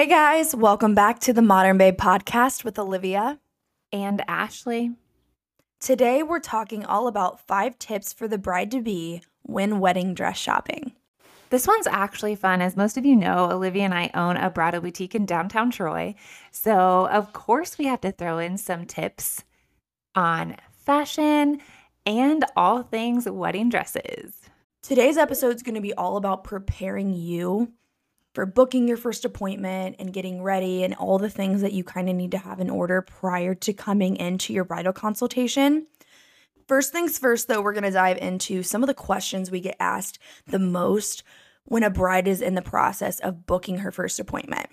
Hey guys, welcome back to the Modern Babe podcast with Olivia and Ashley. Today we're talking all about five tips for the bride to be when wedding dress shopping. This one's actually fun. As most of you know, Olivia and I own a bridal boutique in downtown Troy. So, of course, we have to throw in some tips on fashion and all things wedding dresses. Today's episode is going to be all about preparing you for booking your first appointment and getting ready and all the things that you kind of need to have in order prior to coming into your bridal consultation. First things first, though, we're going to dive into some of the questions we get asked the most when a bride is in the process of booking her first appointment.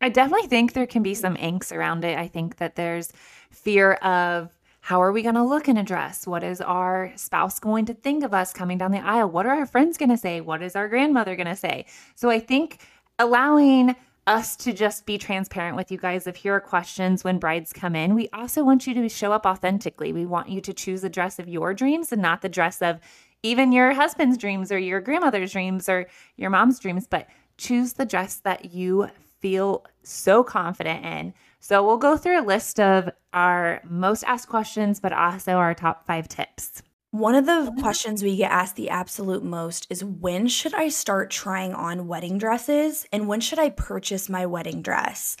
I definitely think there can be some angst around it. I think that there's fear of how are we going to look in a dress? What is our spouse going to think of us coming down the aisle? What are our friends going to say? What is our grandmother going to say? So I think allowing us to just be transparent with you guys if here are questions when brides come in. We also want you to show up authentically. We want you to choose the dress of your dreams and not the dress of even your husband's dreams or your grandmother's dreams or your mom's dreams, but choose the dress that you feel so confident in so we'll go through a list of our most asked questions, but also our top five tips. One of the questions we get asked the absolute most is when should I start trying on wedding dresses and when should I purchase my wedding dress?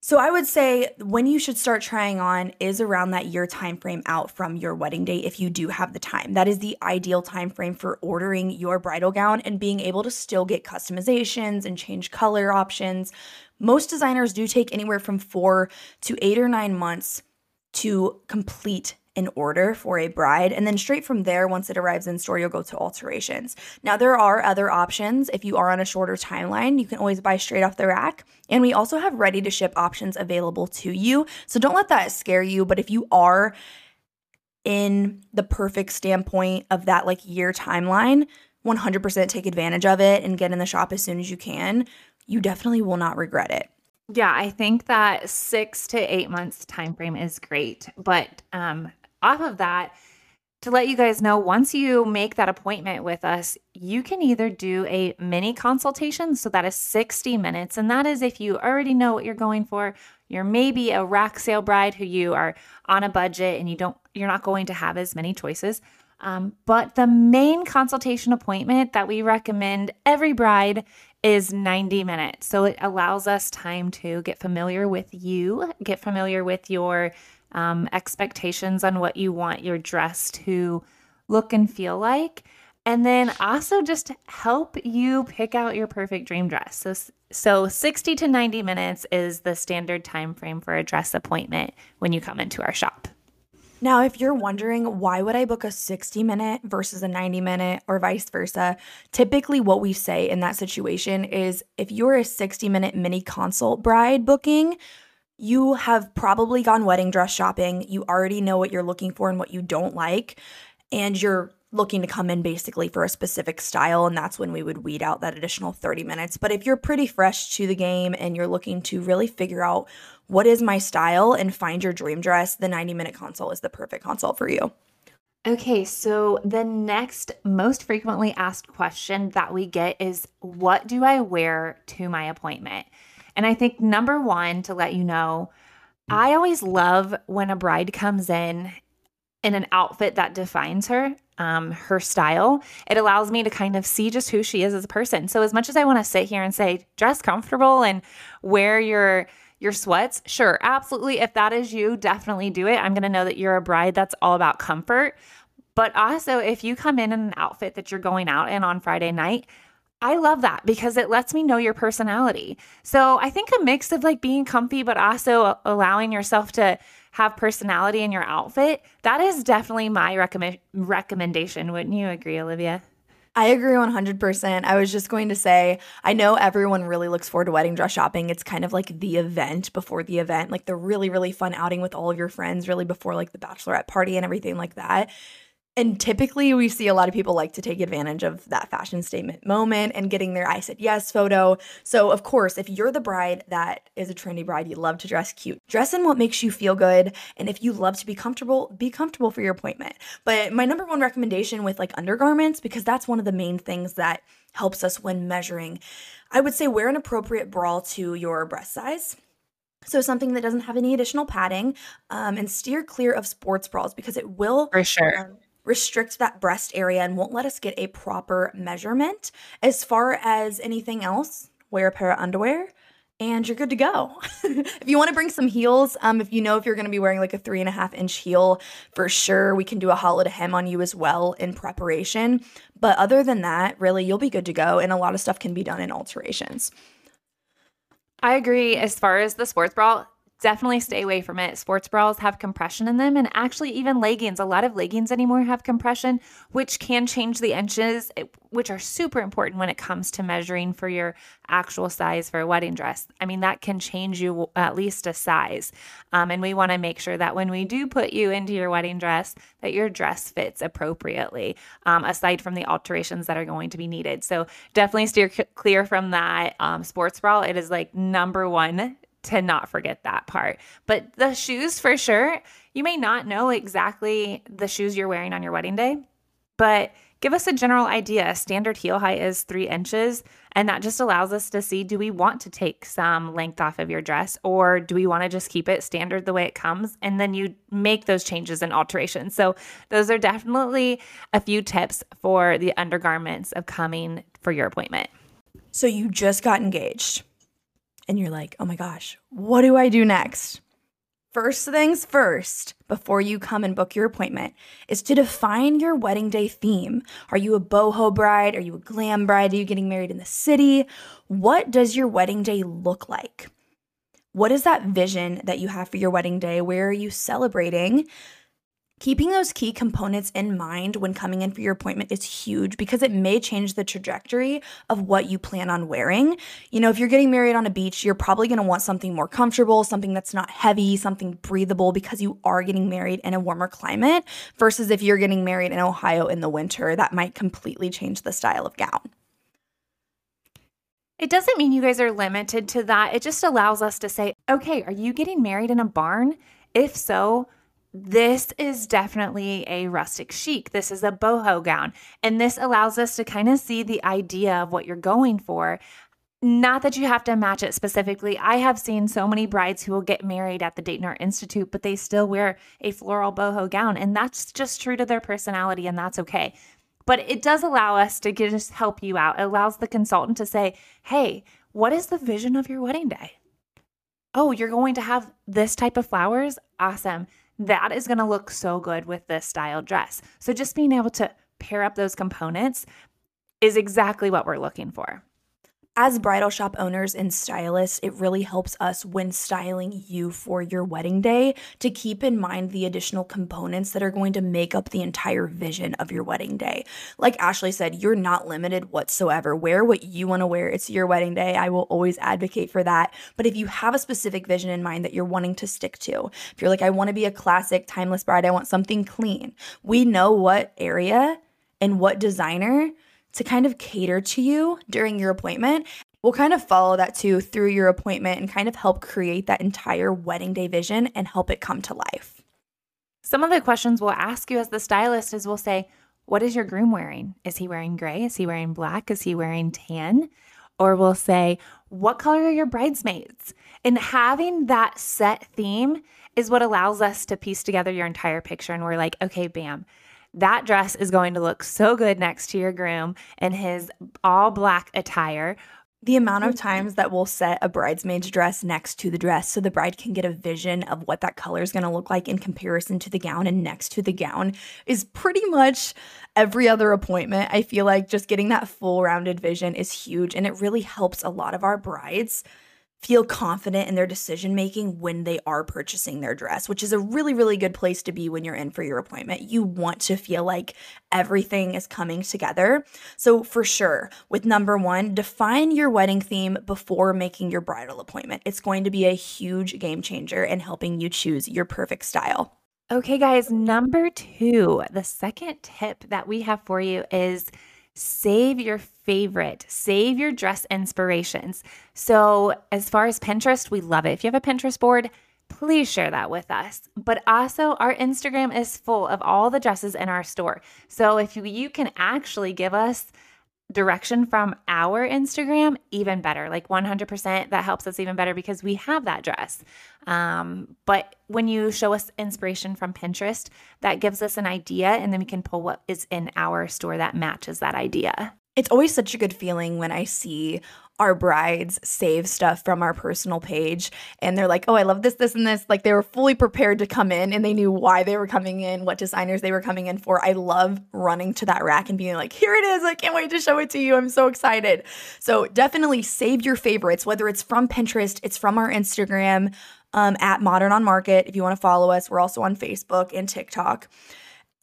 So I would say when you should start trying on is around that year time frame out from your wedding day if you do have the time. That is the ideal time frame for ordering your bridal gown and being able to still get customizations and change color options most designers do take anywhere from four to eight or nine months to complete an order for a bride. And then straight from there, once it arrives in store, you'll go to alterations. Now, there are other options. If you are on a shorter timeline, you can always buy straight off the rack. And we also have ready to ship options available to you. So don't let that scare you. But if you are in the perfect standpoint of that like year timeline, 100% take advantage of it and get in the shop as soon as you can you definitely will not regret it. Yeah, I think that six to eight months time frame is great. But um, off of that, to let you guys know, once you make that appointment with us, you can either do a mini consultation. So that is 60 minutes. And that is if you already know what you're going for. You're maybe a rack sale bride who you are on a budget and you don't, you're not going to have as many choices. Um, but the main consultation appointment that we recommend every bride is 90 minutes. So it allows us time to get familiar with you, get familiar with your um, expectations on what you want your dress to look and feel like. And then also just help you pick out your perfect dream dress. So, so 60 to 90 minutes is the standard time frame for a dress appointment when you come into our shop. Now, if you're wondering why would I book a 60 minute versus a 90 minute or vice versa, typically what we say in that situation is if you're a 60 minute mini consult bride booking, you have probably gone wedding dress shopping. You already know what you're looking for and what you don't like, and you're looking to come in basically for a specific style, and that's when we would weed out that additional 30 minutes. But if you're pretty fresh to the game and you're looking to really figure out what is my style and find your dream dress, the 90 minute consult is the perfect consult for you. Okay, so the next most frequently asked question that we get is What do I wear to my appointment? And I think number one, to let you know, I always love when a bride comes in in an outfit that defines her um, her style, it allows me to kind of see just who she is as a person. So as much as I want to sit here and say dress comfortable and wear your your sweats, sure, absolutely. If that is you, definitely do it. I'm going to know that you're a bride that's all about comfort. But also, if you come in in an outfit that you're going out in on Friday night, I love that because it lets me know your personality. So I think a mix of like being comfy, but also allowing yourself to have personality in your outfit, that is definitely my recommend recommendation. Wouldn't you agree, Olivia? I agree 100%. I was just going to say, I know everyone really looks forward to wedding dress shopping. It's kind of like the event before the event, like the really, really fun outing with all of your friends, really before like the bachelorette party and everything like that. And typically, we see a lot of people like to take advantage of that fashion statement moment and getting their I said yes photo. So, of course, if you're the bride that is a trendy bride, you love to dress cute, dress in what makes you feel good. And if you love to be comfortable, be comfortable for your appointment. But my number one recommendation with like undergarments, because that's one of the main things that helps us when measuring, I would say wear an appropriate bra to your breast size. So something that doesn't have any additional padding, um, and steer clear of sports bras because it will for sure. Um, restrict that breast area and won't let us get a proper measurement. As far as anything else, wear a pair of underwear and you're good to go. if you want to bring some heels, um, if you know if you're going to be wearing like a three and a half inch heel, for sure we can do a hollow to hem on you as well in preparation. But other than that, really, you'll be good to go, and a lot of stuff can be done in alterations. I agree. As far as the sports bra, definitely stay away from it. Sports bras have compression in them, and actually, even leggings. A lot of leggings anymore have compression, which can change the inches, eh, which are super important when it comes to measuring for your actual size for a wedding dress. I mean, that can change you at least a size. Um, and we want to make sure that when we do put you into your wedding dress, that your dress fits appropriately, um, aside from the alterations that are going to be needed. So definitely steer c- clear from that um, sports bra. It is like number one to not forget that part. But the shoes, for sure, you may not know exactly the shoes you're wearing on your wedding day, but give us a general idea. Standard heel height is three inches, and that just allows us to see do we want to take some length off of your dress or do we want to just keep it standard the way it comes? And then you make those changes and alterations. So, those are definitely a few tips for the undergarments of coming for your appointment. So, you just got engaged and you're like, oh my gosh, what do I do next? First things first, before you come and book your appointment, is to define your wedding day theme. Are you a boho bride? Are you a glam bride? Are you getting married in the city? What does your wedding day look like? What is that vision that you have for your wedding day? Where are you celebrating? Keeping those key components in mind when coming in for your appointment is huge because it may change the trajectory of what you plan on wearing. You know, if you're getting married on a beach, you're probably going to want something more comfortable, something that's not heavy, something breathable because you are getting married in a warmer climate versus if you're getting married in Ohio in the winter, that might completely change the style of gown. It doesn't mean you guys are limited to that. It just allows us to say, okay, are you getting married in a barn? If so, this is definitely a rustic chic. This is a boho gown. And this allows us to kind of see the idea of what you're going for. Not that you have to match it specifically. I have seen so many brides who will get married at the Dayton Art Institute, but they still wear a floral boho gown. And that's just true to their personality, and that's okay. But it does allow us to just help you out. It allows the consultant to say, hey, what is the vision of your wedding day? Oh, you're going to have this type of flowers? Awesome that is going to look so good with this style dress. So just being able to pair up those components is exactly what we're looking for. As bridal shop owners and stylists, it really helps us when styling you for your wedding day to keep in mind the additional components that are going to make up the entire vision of your wedding day. Like Ashley said, you're not limited whatsoever. Wear what you want to wear. It's your wedding day. I will always advocate for that. But if you have a specific vision in mind that you're wanting to stick to, if you're like, I want to be a classic, timeless bride, I want something clean, we know what area and what designer to kind of cater to you during your appointment. We'll kind of follow that too through your appointment and kind of help create that entire wedding day vision and help it come to life. Some of the questions we'll ask you as the stylist is we'll say, What is your groom wearing? Is he wearing gray? Is he wearing black? Is he wearing tan? Or we'll say, What color are your bridesmaids? And having that set theme is what allows us to piece together your entire picture. And we're like, Okay, bam that dress is going to look so good next to your groom in his all black attire. The amount of mm. times that we'll set a bridesmaid's dress next to the dress so the bride can get a vision of what that color is going to look like in comparison to the gown and next to the gown is pretty much every other appointment. I feel like just getting that full rounded vision is huge and it really helps a lot of our brides feel confident in their decision making when they are purchasing their dress, which is a really, really good place to be when you're in for your appointment. You want to feel like everything is coming together. So, for sure, with number one, define your wedding theme before making your bridal appointment. It's going to be a huge game changer in helping you choose your perfect style. Okay, guys, number two, the second tip that we have for you is save your favorite, save your dress inspirations. So, as far as Pinterest, we love it. If you have a Pinterest board, please share that with us. But also, our Instagram is full of all the dresses in our store. So, if you, can actually give us direction from our Instagram, even better. Like 100%, that helps us even better because we have that dress. Um, but when you show us inspiration from Pinterest, that gives us an idea, and then we can pull what is in our store that matches that idea. It's always such a good feeling when I see our brides save stuff from our personal page and they're like, oh, I love this, this, and this. Like they were fully prepared to come in and they knew why they were coming in, what designers they were coming in for. I love running to that rack and being like, here it is. I can't wait to show it to you. I'm so excited. So definitely save your favorites, whether it's from Pinterest, it's from our Instagram um, at Modern on Market. If you want to follow us, we're also on Facebook and TikTok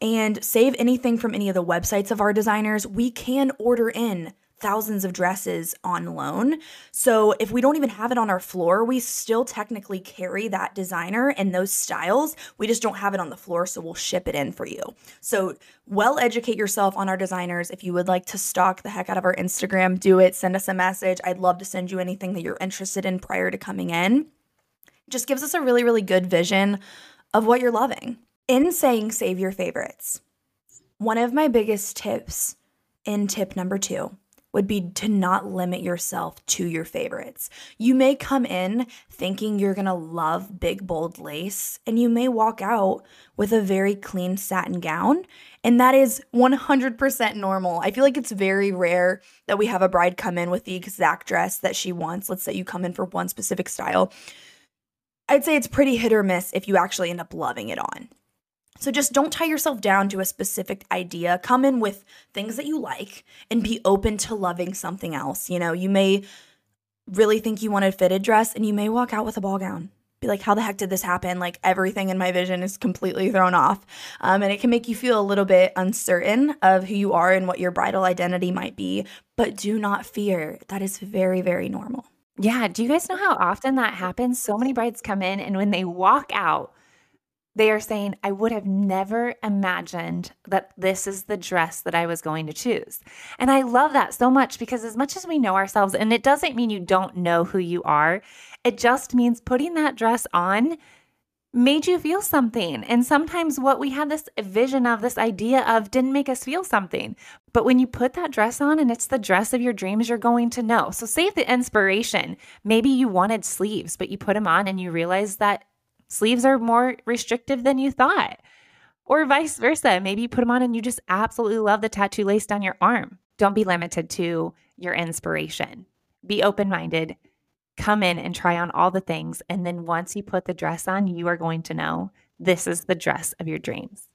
and save anything from any of the websites of our designers, we can order in thousands of dresses on loan. So if we don't even have it on our floor, we still technically carry that designer and those styles. We just don't have it on the floor, so we'll ship it in for you. So well educate yourself on our designers. If you would like to stalk the heck out of our Instagram, do it. Send us a message. I'd love to send you anything that you're interested in prior to coming in. Just gives us a really, really good vision of what you're loving. In saying save your favorites, one of my biggest tips in tip number two would be to not limit yourself to your favorites. You may come in thinking you're gonna love big, bold lace, and you may walk out with a very clean satin gown, and that is 100% normal. I feel like it's very rare that we have a bride come in with the exact dress that she wants. Let's say you come in for one specific style. I'd say it's pretty hit or miss if you actually end up loving it on. So just don't tie yourself down to a specific idea. Come in with things that you like and be open to loving something else. You know, you may really think you want a fitted dress and you may walk out with a ball gown. Be like, how the heck did this happen? Like everything in my vision is completely thrown off. Um, and it can make you feel a little bit uncertain of who you are and what your bridal identity might be. But do not fear. That is very, very normal. Yeah. Do you guys know how often that happens? So many brides come in and when they walk out, they are saying, I would have never imagined that this is the dress that I was going to choose. And I love that so much because, as much as we know ourselves, and it doesn't mean you don't know who you are, it just means putting that dress on made you feel something. And sometimes what we had this vision of, this idea of, didn't make us feel something. But when you put that dress on and it's the dress of your dreams, you're going to know. So save the inspiration. Maybe you wanted sleeves, but you put them on and you realize that sleeves are more restrictive than you thought. Or vice versa. Maybe you put them on and you just absolutely love the tattoo lace down your arm. Don't be limited to your inspiration. Be open minded. Come in and try on all the things. And then once you put the dress on, you are going to know this is the dress of your dreams.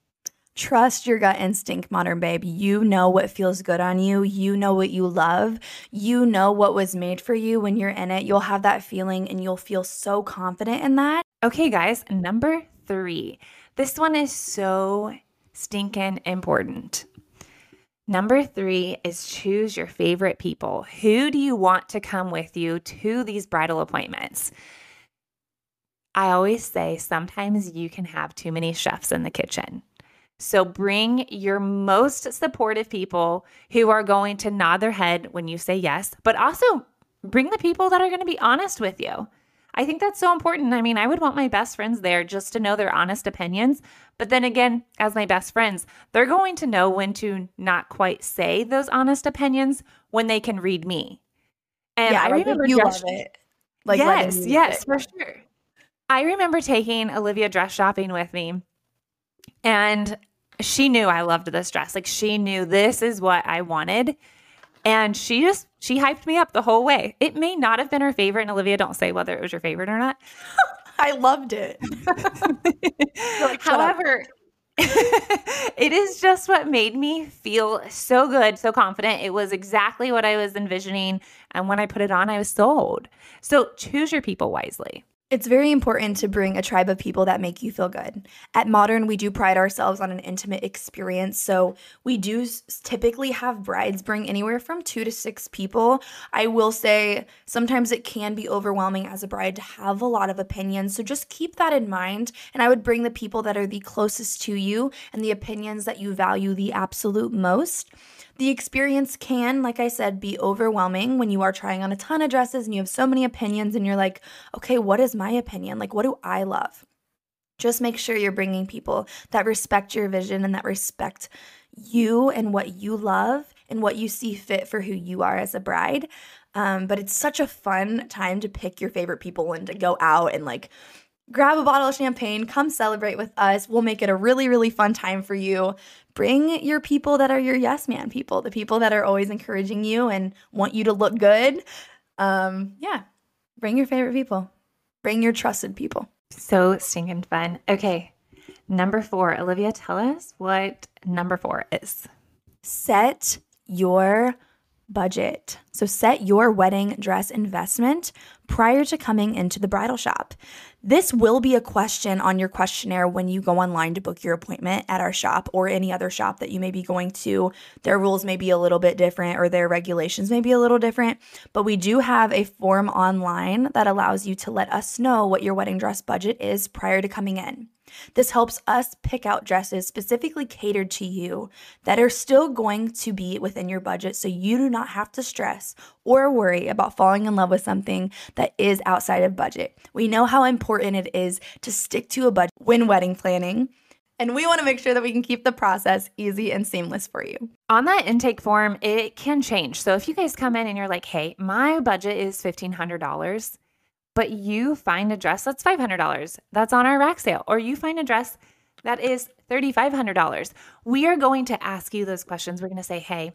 Trust your gut instinct, modern babe. You know what feels good on you. You know what you love. You know what was made for you when you're in it. You'll have that feeling and you'll feel so confident in that. Okay, guys, number three. This one is so stinking important. Number three is choose your favorite people. Who do you want to come with you to these bridal appointments? I always say sometimes you can have too many chefs in the kitchen. So bring your most supportive people who are going to nod their head when you say yes, but also bring the people that are going to be honest with you. I think that's so important. I mean, I would want my best friends there just to know their honest opinions. But then again, as my best friends, they're going to know when to not quite say those honest opinions when they can read me. And yeah, I remember you love it. Like yes, yes, for sure. I remember taking Olivia dress shopping with me, and she knew I loved this dress. Like she knew this is what I wanted. And she just she hyped me up the whole way. It may not have been her favorite, and Olivia, don't say whether it was your favorite or not. I loved it. like, However, it is just what made me feel so good, so confident. It was exactly what I was envisioning. And when I put it on, I was sold. So choose your people wisely. It's very important to bring a tribe of people that make you feel good. At Modern, we do pride ourselves on an intimate experience. So we do typically have brides bring anywhere from two to six people. I will say sometimes it can be overwhelming as a bride to have a lot of opinions. So just keep that in mind. And I would bring the people that are the closest to you and the opinions that you value the absolute most. The experience can, like I said, be overwhelming when you are trying on a ton of dresses and you have so many opinions and you're like, okay, what is my opinion? Like, what do I love? Just make sure you're bringing people that respect your vision and that respect you and what you love and what you see fit for who you are as a bride. Um, but it's such a fun time to pick your favorite people and to go out and like grab a bottle of champagne, come celebrate with us. We'll make it a really, really fun time for you. Bring your people that are your yes man people, the people that are always encouraging you and want you to look good. Um, yeah, bring your favorite people, bring your trusted people. So stinking fun. Okay, number four, Olivia, tell us what number four is. Set your budget. So set your wedding dress investment prior to coming into the bridal shop. This will be a question on your questionnaire when you go online to book your appointment at our shop or any other shop that you may be going to. Their rules may be a little bit different or their regulations may be a little different, but we do have a form online that allows you to let us know what your wedding dress budget is prior to coming in. This helps us pick out dresses specifically catered to you that are still going to be within your budget so you do not have to stress or worry about falling in love with something that is outside of budget. We know how important it is to stick to a budget when wedding planning. And we want to make sure that we can keep the process easy and seamless for you. On that intake form, it can change. So if you guys come in and you're like, hey, my budget is $1,500, but you find a dress that's $500 that's on our rack sale, or you find a dress that is $3,500. We are going to ask you those questions. We're going to say, hey,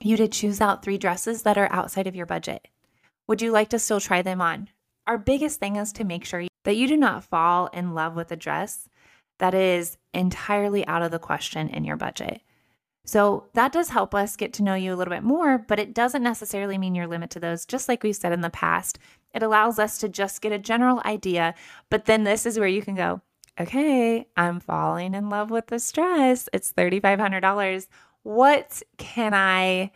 you did choose out three dresses that are outside of your budget. Would you like to still try them on? Our biggest thing is to make sure that you do not fall in love with a dress that is entirely out of the question in your budget. So that does help us get to know you a little bit more, but it doesn't necessarily mean you're limited to those. Just like we've said in the past, it allows us to just get a general idea. But then this is where you can go, okay, I'm falling in love with this dress. It's $3,500. What can I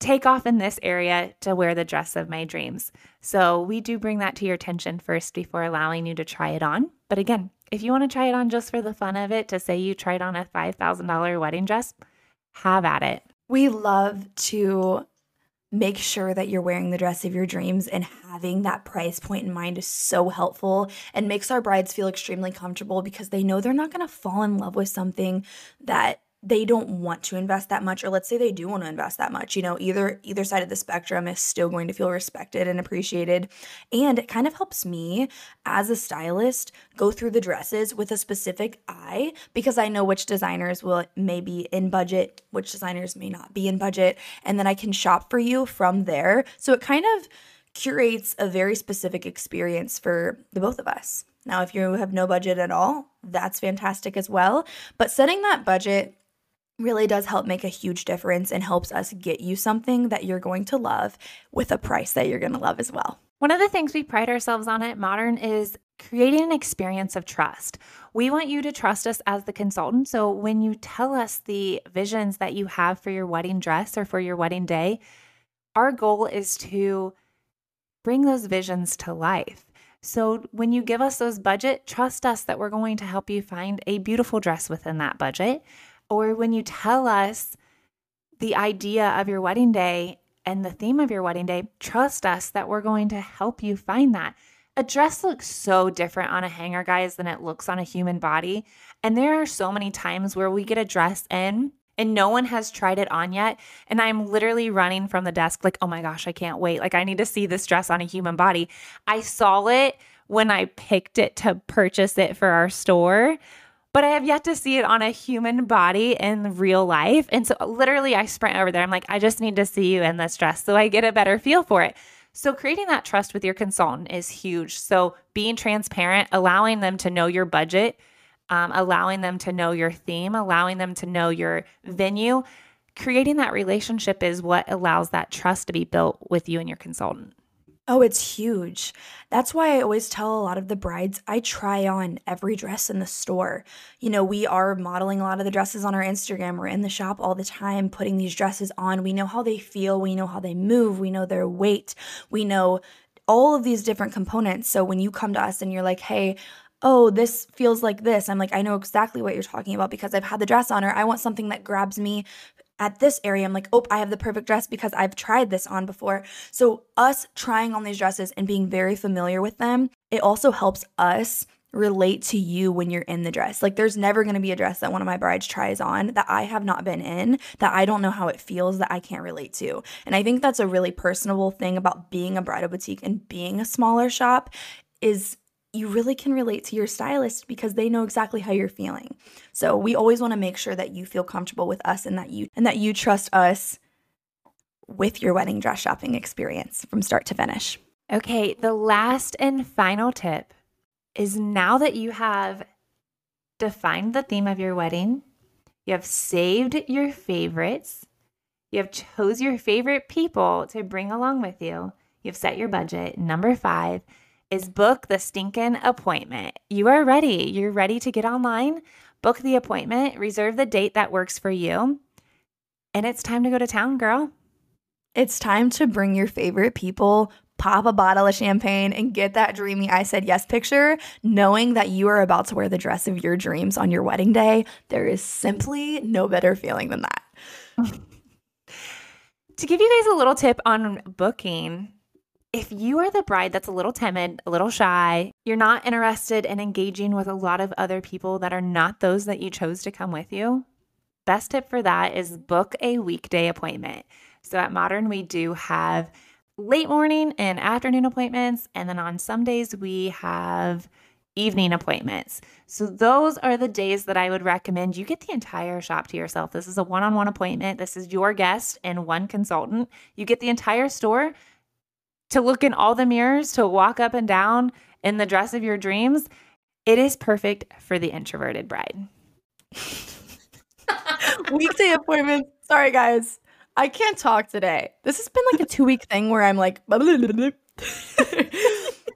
take off in this area to wear the dress of my dreams? So we do bring that to your attention first before allowing you to try it on. But again, if you want to try it on just for the fun of it, to say you tried on a $5,000 wedding dress, have at it. We love to make sure that you're wearing the dress of your dreams and having that price point in mind is so helpful and makes our brides feel extremely comfortable because they know they're not going to fall in love with something that they don't want to invest that much or let's say they do want to invest that much you know either either side of the spectrum is still going to feel respected and appreciated. And it kind of helps me as a stylist go through the dresses with a specific eye because i know which designers will may be in budget which designers may not be in budget and then i can shop for you from there. So it kind of curates a very specific experience for the both of us. Now, if you have no budget at all, that's fantastic as well. But setting that budget really does help make a huge difference and helps us get you something that you're going to love with a price that you're going to love as well. One of the things we pride ourselves on at Modern is creating an experience of trust. We want you to trust us as the consultant. So when you tell us the visions that you have for your wedding dress or for your wedding day, our goal is to bring those visions to life. So when you give us those budget, trust us that we're going to help you find a beautiful dress within that budget or when you tell us the idea of your wedding day and the theme of your wedding day, trust us that we're going to help you find that. A dress looks so different on a hanger, guys, than it looks on a human body. And there are so many times where we get a dress in and no one has tried it on yet. And I'm literally running from the desk, like, oh my gosh, I can't wait. Like, I need to see this dress on a human body. I saw it when I picked it to purchase it for our store but I have yet to see it on a human body in real life. And so literally I sprint over there. I'm like, I just need to see you in this dress so I get a better feel for it. So creating that trust with your consultant is huge. So being transparent, allowing them to know your budget, um, allowing them to know your theme, allowing them to know your venue, creating that relationship is what allows that trust to be built with you and your consultant. Oh, it's huge. That's why I always tell a lot of the brides I try on every dress in the store. You know, we are modeling a lot of the dresses on our Instagram. We're in the shop all the time putting these dresses on. We know how they feel, we know how they move, we know their weight, we know all of these different components. So when you come to us and you're like, hey, oh, this feels like this. I'm like, I know exactly what you're talking about because I've had the dress on or I want something that grabs me at this area, I'm like, oh, I have the perfect dress because I've tried this on before. So, us trying on these dresses and being very familiar with them, it also helps us relate to you when you're in the dress. Like, there's never gonna be a dress that one of my brides tries on that I have not been in, that I don't know how it feels, that I can't relate to. And I think that's a really personable thing about being a bridal boutique and being a smaller shop is you really can relate to your stylist because they know exactly how you're feeling. So we always want to make sure that you feel comfortable with us and that you and that you trust us with your wedding dress shopping experience from start to finish. Okay, the last and final tip is now that you have defined the theme of your wedding, you have saved your favorites, you have chose your favorite people to bring along with you, you've set your budget. Number 5, is book the stinking appointment. You are ready. You're ready to get online, book the appointment, reserve the date that works for you, and it's time to go to town, girl. It's time to bring your favorite people, pop a bottle of champagne, and get that dreamy I said yes picture, knowing that you are about to wear the dress of your dreams on your wedding day. There is simply no better feeling than that. to give you guys a little tip on booking, if you are the bride that's a little timid, a little shy, you're not interested in engaging with a lot of other people that are not those that you chose to come with you, best tip for that is book a weekday appointment. So at Modern, we do have late morning and afternoon appointments. And then on some days, we have evening appointments. So those are the days that I would recommend you get the entire shop to yourself. This is a one-on-one appointment. This is your guest and one consultant. You get the entire store to look in all the mirrors, to walk up and down in the dress of your dreams, it is perfect for the introverted bride. Weekday appointments. Sorry, guys. I can't talk today. This has been like a two week thing where I'm like,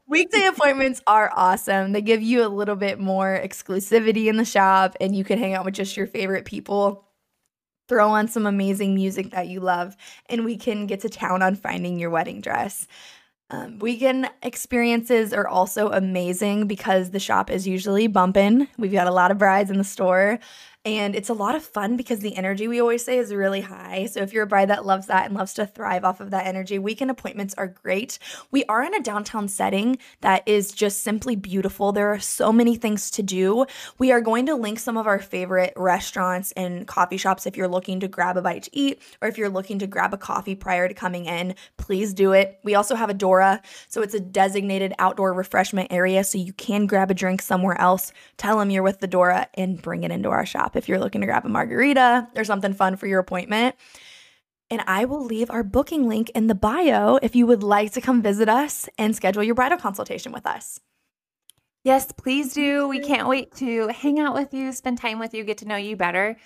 weekday appointments are awesome. They give you a little bit more exclusivity in the shop and you can hang out with just your favorite people throw on some amazing music that you love, and we can get to town on finding your wedding dress. Um, weekend experiences are also amazing because the shop is usually bumping. We've got a lot of brides in the store. And it's a lot of fun because the energy we always say is really high. So if you're a bride that loves that and loves to thrive off of that energy, weekend appointments are great. We are in a downtown setting that is just simply beautiful. There are so many things to do. We are going to link some of our favorite restaurants and coffee shops if you're looking to grab a bite to eat or if you're looking to grab a coffee prior to coming in, please do it. We also have a Dora, so it's a designated outdoor refreshment area so you can grab a drink somewhere else. Tell them you're with the Dora and bring it into our shop if you're looking to grab a margarita or something fun for your appointment. And I will leave our booking link in the bio if you would like to come visit us and schedule your bridal consultation with us. Yes, please do. We can't wait to hang out with you, spend time with you, get to know you better,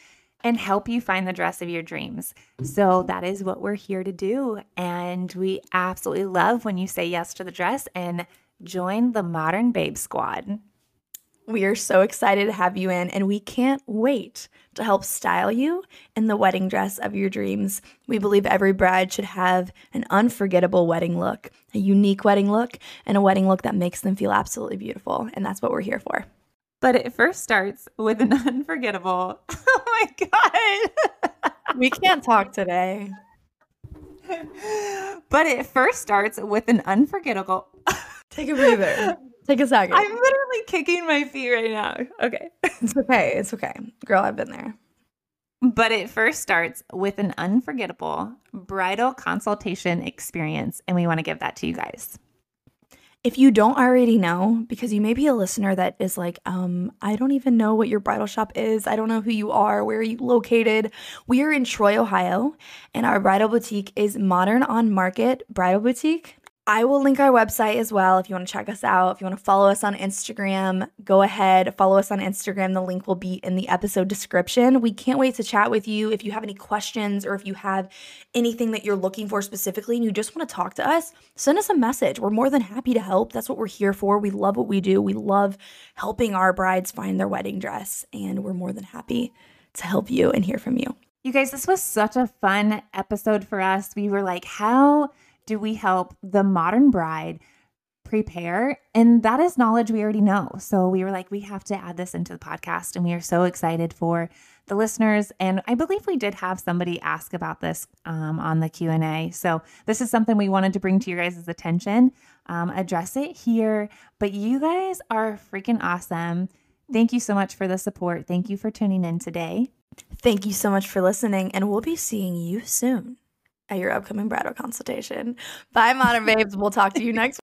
and help you find the dress of your dreams. So that is what we're here to do. And we absolutely love when you say yes to the dress and join the Modern Babe Squad. We are so excited to have you in, and we can't wait to help style you in the wedding dress of your dreams. We believe every bride should have an unforgettable wedding look, a unique wedding look, and a wedding look that makes them feel absolutely beautiful. And that's what we're here for. But it first starts with an unforgettable. Oh my God. we can't talk today. But it first starts with an unforgettable. Take a breather. Take a second. I'm literally kicking my feet right now. Okay. It's okay. It's okay. Girl, I've been there. But it first starts with an unforgettable bridal consultation experience, and we want to give that to you guys. If you don't already know, because you may be a listener that is like, um, I don't even know what your bridal shop is. I don't know who you are. Where are you located? We are in Troy, Ohio, and our bridal boutique is Modern on Market Bridal Boutique. I will link our website as well if you want to check us out. If you want to follow us on Instagram, go ahead, follow us on Instagram. The link will be in the episode description. We can't wait to chat with you. If you have any questions or if you have anything that you're looking for specifically and you just want to talk to us, send us a message. We're more than happy to help. That's what we're here for. We love what we do. We love helping our brides find their wedding dress, and we're more than happy to help you and hear from you. You guys, this was such a fun episode for us. We were like, how do we help the modern bride prepare? And that is knowledge we already know. So we were like, we have to add this into the podcast. And we are so excited for the listeners. And I believe we did have somebody ask about this um, on the Q&A. So this is something we wanted to bring to your guys' attention, um, address it here. But you guys are freaking awesome. Thank you so much for the support. Thank you for tuning in today. Thank you so much for listening, and we'll be seeing you soon at your upcoming bridal consultation. Bye, Modern Babes. We'll talk to you next